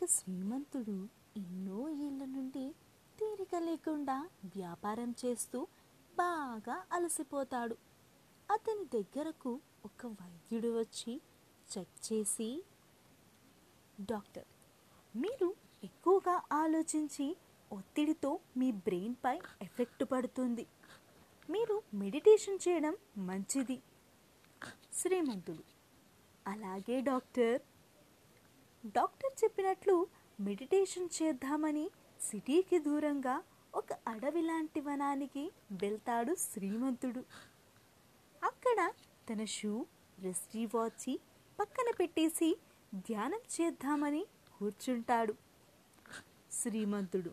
ఒక శ్రీమంతుడు ఎన్నో ఏళ్ళ నుండి తీరిక లేకుండా వ్యాపారం చేస్తూ బాగా అలసిపోతాడు. అతని దగ్గరకు ఒక వైద్యుడు వచ్చి చెక్ చేసి డాక్టర్ మీరు ఎక్కువగా ఆలోచించి ఒత్తిడితో మీ బ్రెయిన్పై ఎఫెక్ట్ పడుతుంది. మీరు మెడిటేషన్ చేయడం మంచిది. శ్రీమంతుడు అలాగే డాక్టర్. డాక్టర్ చెప్పినట్లు మెడిటేషన్ చేద్దామని సిటీకి దూరంగా ఒక అడవి లాంటి వనానికి వెళ్తాడు శ్రీమంతుడు. అక్కడ తన షూ రెస్టీ వాచి పక్కన పెట్టేసి ధ్యానం చేద్దామని కూర్చుంటాడు శ్రీమంతుడు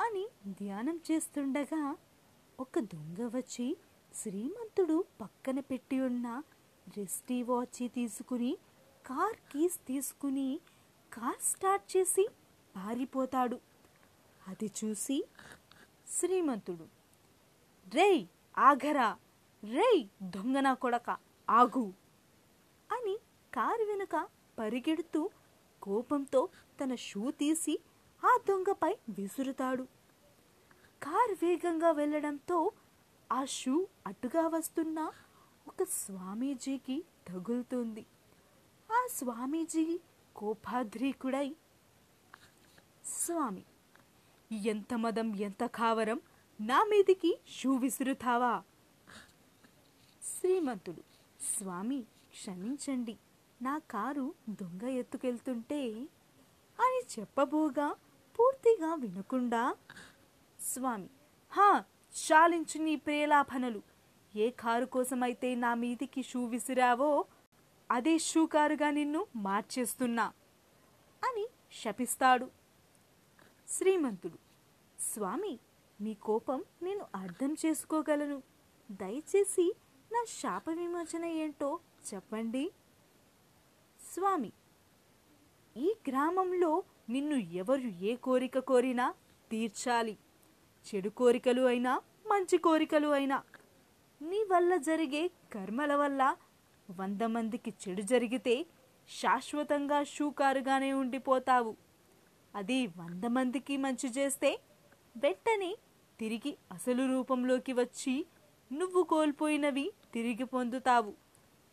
అని ధ్యానం చేస్తుండగా ఒక దొంగ వచ్చి శ్రీమంతుడు పక్కన పెట్టి ఉన్న రెస్టీ వాచి తీసుకుని కార్ కీస్ తీసుకుని కార్ స్టార్ట్ చేసి పారిపోతాడు. అది చూసి శ్రీమంతుడు రేయ్ ఆగరా! రేయ్ దొంగన కొడక ఆగు! అని కారు వెనుక పరిగెడుతూ కోపంతో తన షూ తీసి ఆ దొంగపై విసురుతాడు. వేగంగా వెళ్ళడంతో ఆ షూ అటుగా వస్తున్న ఒక స్వామీజీకి తగులుతుంది. ఆ స్వామీజీ కోపాద్రీకుడై స్వామి ఎంత మదం ఎంత కావరం నా మీదికి షూ విసురుతావా? శ్రీమంతుడు స్వామి క్షమించండి నా కారు దొంగ ఎత్తుకెళ్తుంటే అని చెప్పబోగా పూర్తిగా వినకుండా స్వామి హా చాలించు నీ ప్రేలాపనలు. ఏ కారు కోసమైతే నా మీదికి షూ విసిరావో అదే షూ కారుగా నిన్ను మార్చేస్తున్నా అని శపిస్తాడు. శ్రీమంతుడు స్వామి మీ కోపం నేను అర్థం చేసుకోగలను. దయచేసి నా శాప విమోచన ఏంటో చెప్పండి. స్వామి ఈ గ్రామంలో నిన్ను ఎవరు ఏ కోరిక కోరినా తీర్చాలి. చెడు కోరికలు అయినా మంచి కోరికలు అయినా నీ వల్ల జరిగే కర్మల వల్ల వంద మందికి చెడు జరిగితే శాశ్వతంగా షూకారుగానే ఉండిపోతావు. అది వంద మందికి మంచి చేస్తే వెంటనే తిరిగి అసలు రూపంలోకి వచ్చి నువ్వు కోల్పోయినవి తిరిగి పొందుతావు.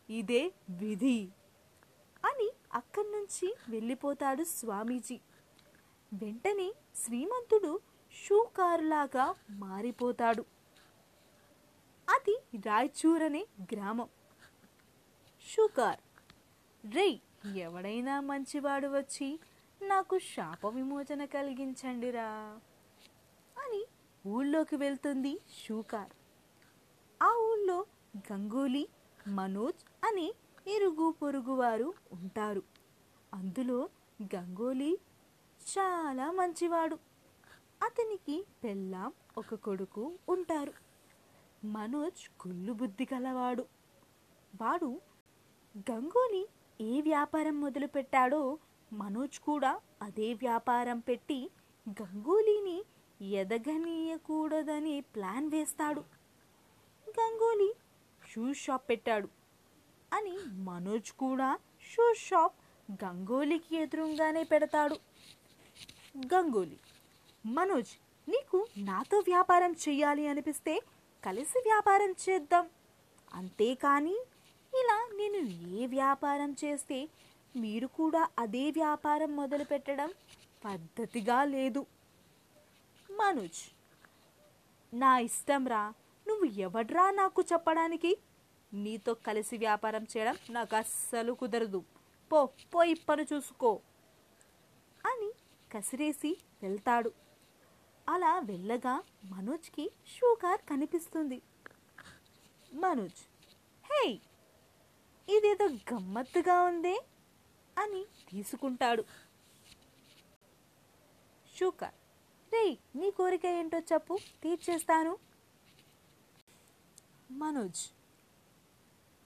ఇదే విధి అని అక్కడి నుంచి వెళ్ళిపోతాడు స్వామీజీ. వెంటనే శ్రీమంతుడు షూకారులాగా మారిపోతాడు. అది రాయచూర్ అనే గ్రామం షూకార్ రేయ్ ఎవడైనా మంచివాడు వచ్చి నాకు శాప విమోచన కలిగించండిరా అని ఊళ్ళోకి వెళ్తుంది షూకార్ ఆ ఊళ్ళో గంగూలీ మనోజ్ అనే ఇరుగు పొరుగు వారు ఉంటారు. అందులో గంగూలీ చాలా మంచివాడు. అతనికి పెళ్ళాం ఒక కొడుకు ఉంటారు. మనోజ్ కుళ్ళు బుద్ధి గలవాడు. వాడు గంగోలీ ఏ వ్యాపారం మొదలుపెట్టాడో మనోజ్ కూడా అదే వ్యాపారం పెట్టి గంగోలీని ఎదగనీయకూడదని ప్లాన్ వేస్తాడు. గంగూలీ షూ షాప్ పెట్టాడు అని మనోజ్ కూడా షూ షాప్ గంగోలీకి ఎదురుగానే పెడతాడు. గంగోలీ మనోజ్ నీకు నాతో వ్యాపారం చెయ్యాలి అనిపిస్తే కలిసి వ్యాపారం చేద్దాం. అంతేకాని ఇలా నేను ఏ వ్యాపారం చేస్తే మీరు కూడా అదే వ్యాపారం మొదలు పెట్టడం పద్ధతిగా లేదు. మనోజ్ నా ఇష్టం రా. నువ్వు ఎవడ్రా నాకు చెప్పడానికి? నీతో కలిసి వ్యాపారం చేయడం నాకు అస్సలు కుదరదు. పో పోయి పని చూసుకో అని కసిరేసి వెళ్తాడు. అలా వెళ్ళగా మనోజ్కి షూకార్ కనిపిస్తుంది. మనోజ్ హే ఇదేదో గమ్మత్తుగా ఉందే అని తీసుకుంటాడు. షూకార్ రే నీ కోరిక ఏంటో చెప్పు తీర్చేస్తాను. మనోజ్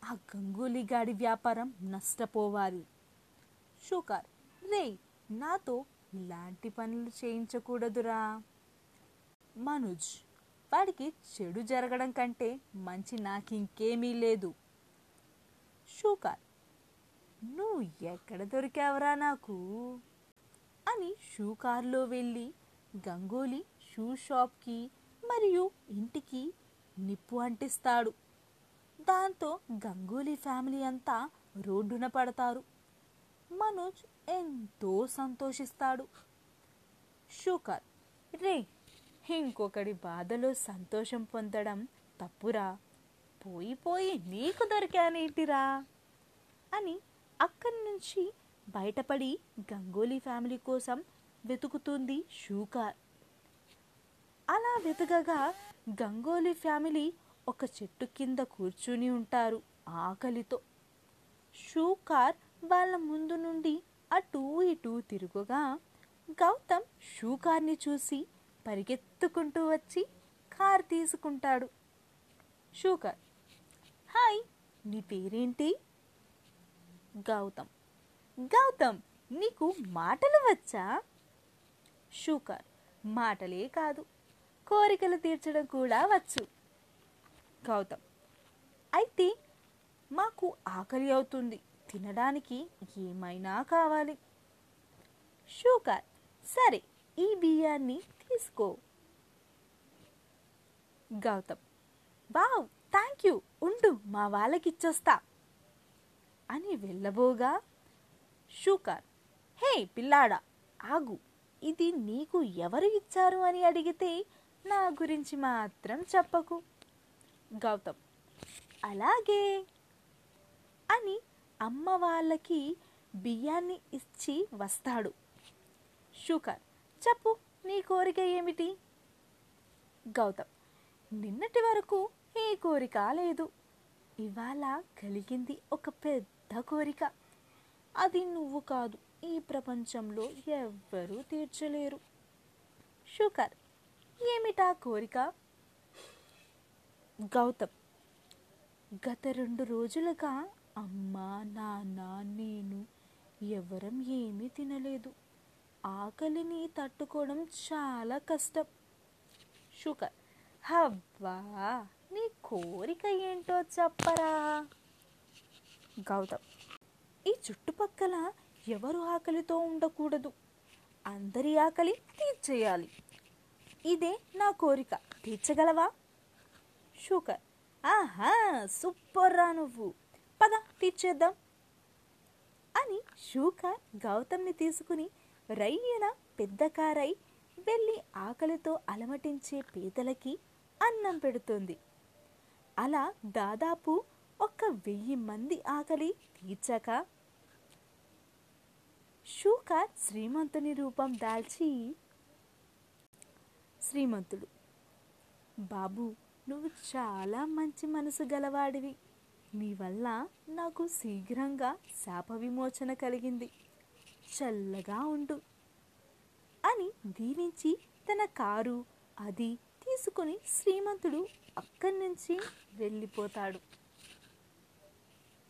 ఆ గంగూలీ గాడి వ్యాపారం నష్టపోవాలి షూకార్ రే నాతో ఇలాంటి పనులు చేయించకూడదురా. మనుజ్ వాడికి చెడు జరగడం కంటే మంచి నాకింకేమీ లేదు. షూకార్ నువ్వు ఎక్కడ దొరికావరా నాకు? అని షూకార్లో వెళ్ళి గంగోలీ షూ షాప్కి మరియు ఇంటికి నిప్పు అంటిస్తాడు. దాంతో గంగోలీ ఫ్యామిలీ అంతా రోడ్డున పడతారు. మనోజ్ ఎంతో సంతోషిస్తాడు. షూకర్ రే ఇంకొకడి బాధలో సంతోషం పొందడం తప్పురా. పోయి పోయి నీకు దొరికానేంటిరా? అని అక్కడి నుంచి బయటపడి గంగోలీ ఫ్యామిలీ కోసం వెతుకుతుంది షూకార్. అలా వెతకగా గంగోలీ ఫ్యామిలీ ఒక చెట్టు కింద కూర్చుని ఉంటారు ఆకలితో. షూకార్ వాళ్ళ ముందు నుండి అటూ ఇటూ తిరుగుగా గౌతమ్ షూకార్ని చూసి పరిగెత్తుకుంటూ వచ్చి కార్ తీసుకుంటాడు. షూకర్ హాయ్ నీ పేరేంటి? గౌతమ్. గౌతమ్ నీకు మాటలు వచ్చా? షూకర్ మాటలే కాదు కోరికలు తీర్చడం కూడా వచ్చు. గౌతమ్ అయితే మాకు ఆకలి అవుతుంది తినడానికి ఏమైనా కావాలి? షూకర్ సరే ఈ బియ్యాన్ని తీసుకో. గౌతమ్ వావ్ థ్యాంక్ యూ ఉండు మా వాళ్ళకిచ్చొస్తా. అని వెళ్ళబోగా షూకార్ హే పిల్లాడా ఆగు ఇది నీకు ఎవరు ఇచ్చారు అని అడిగితే నా గురించి మాత్రం చెప్పకు. గౌతమ్ అలాగే. అని అమ్మ వాళ్ళకి బియ్యాన్ని ఇచ్చి వస్తాడు. షుకర్ చెప్పు నీ కోరిక ఏమిటి? గౌతమ్ నిన్నటి వరకు ఏ కోరిక లేదు. ఇవాళ కలిగింది ఒక పెద్ద కోరిక. అది నువ్వు కాదు ఈ ప్రపంచంలో ఎవ్వరూ తీర్చలేరు. షుకర్ ఏమిటా కోరిక? గౌతమ్ గత రెండు రోజులుగా అమ్మ నాన్న నేను ఎవరం ఏమీ తినలేదు. ఆకలిని తట్టుకోవడం చాలా కష్టం. షుగర్. హవ్వా నీ కోరిక ఏంటో చెప్పరా? గౌతమ్. ఈ చుట్టుపక్కల ఎవరు ఆకలితో ఉండకూడదు. అందరి ఆకలి తీర్చేయాలి. ఇదే నా కోరిక. తీర్చగలవా? షుగర్. ఆహా సూపర్ రా నువ్వు. పద తీర్చేద్దాం. అని షూకర్ గౌతమ్ని తీసుకుని రయ్యన పెద్ద కారై వెళ్ళి ఆకలితో అలమటించే పేదలకి అన్నం పెడుతుంది. అలా దాదాపు ఒక వెయ్యి మంది ఆకలి తీర్చాక షూక శ్రీమంతుని రూపం దాల్చి శ్రీమంతుడు బాబు నువ్వు చాలా మంచి మనసు గలవాడివి. నీ వల్ల నాకు శీఘ్రంగా శాప విమోచన కలిగింది. చల్లగా ఉండు అని దీవించి తన కారు అది తీసుకొని శ్రీమంతుడు అక్కడి నుంచి వెళ్ళిపోతాడు.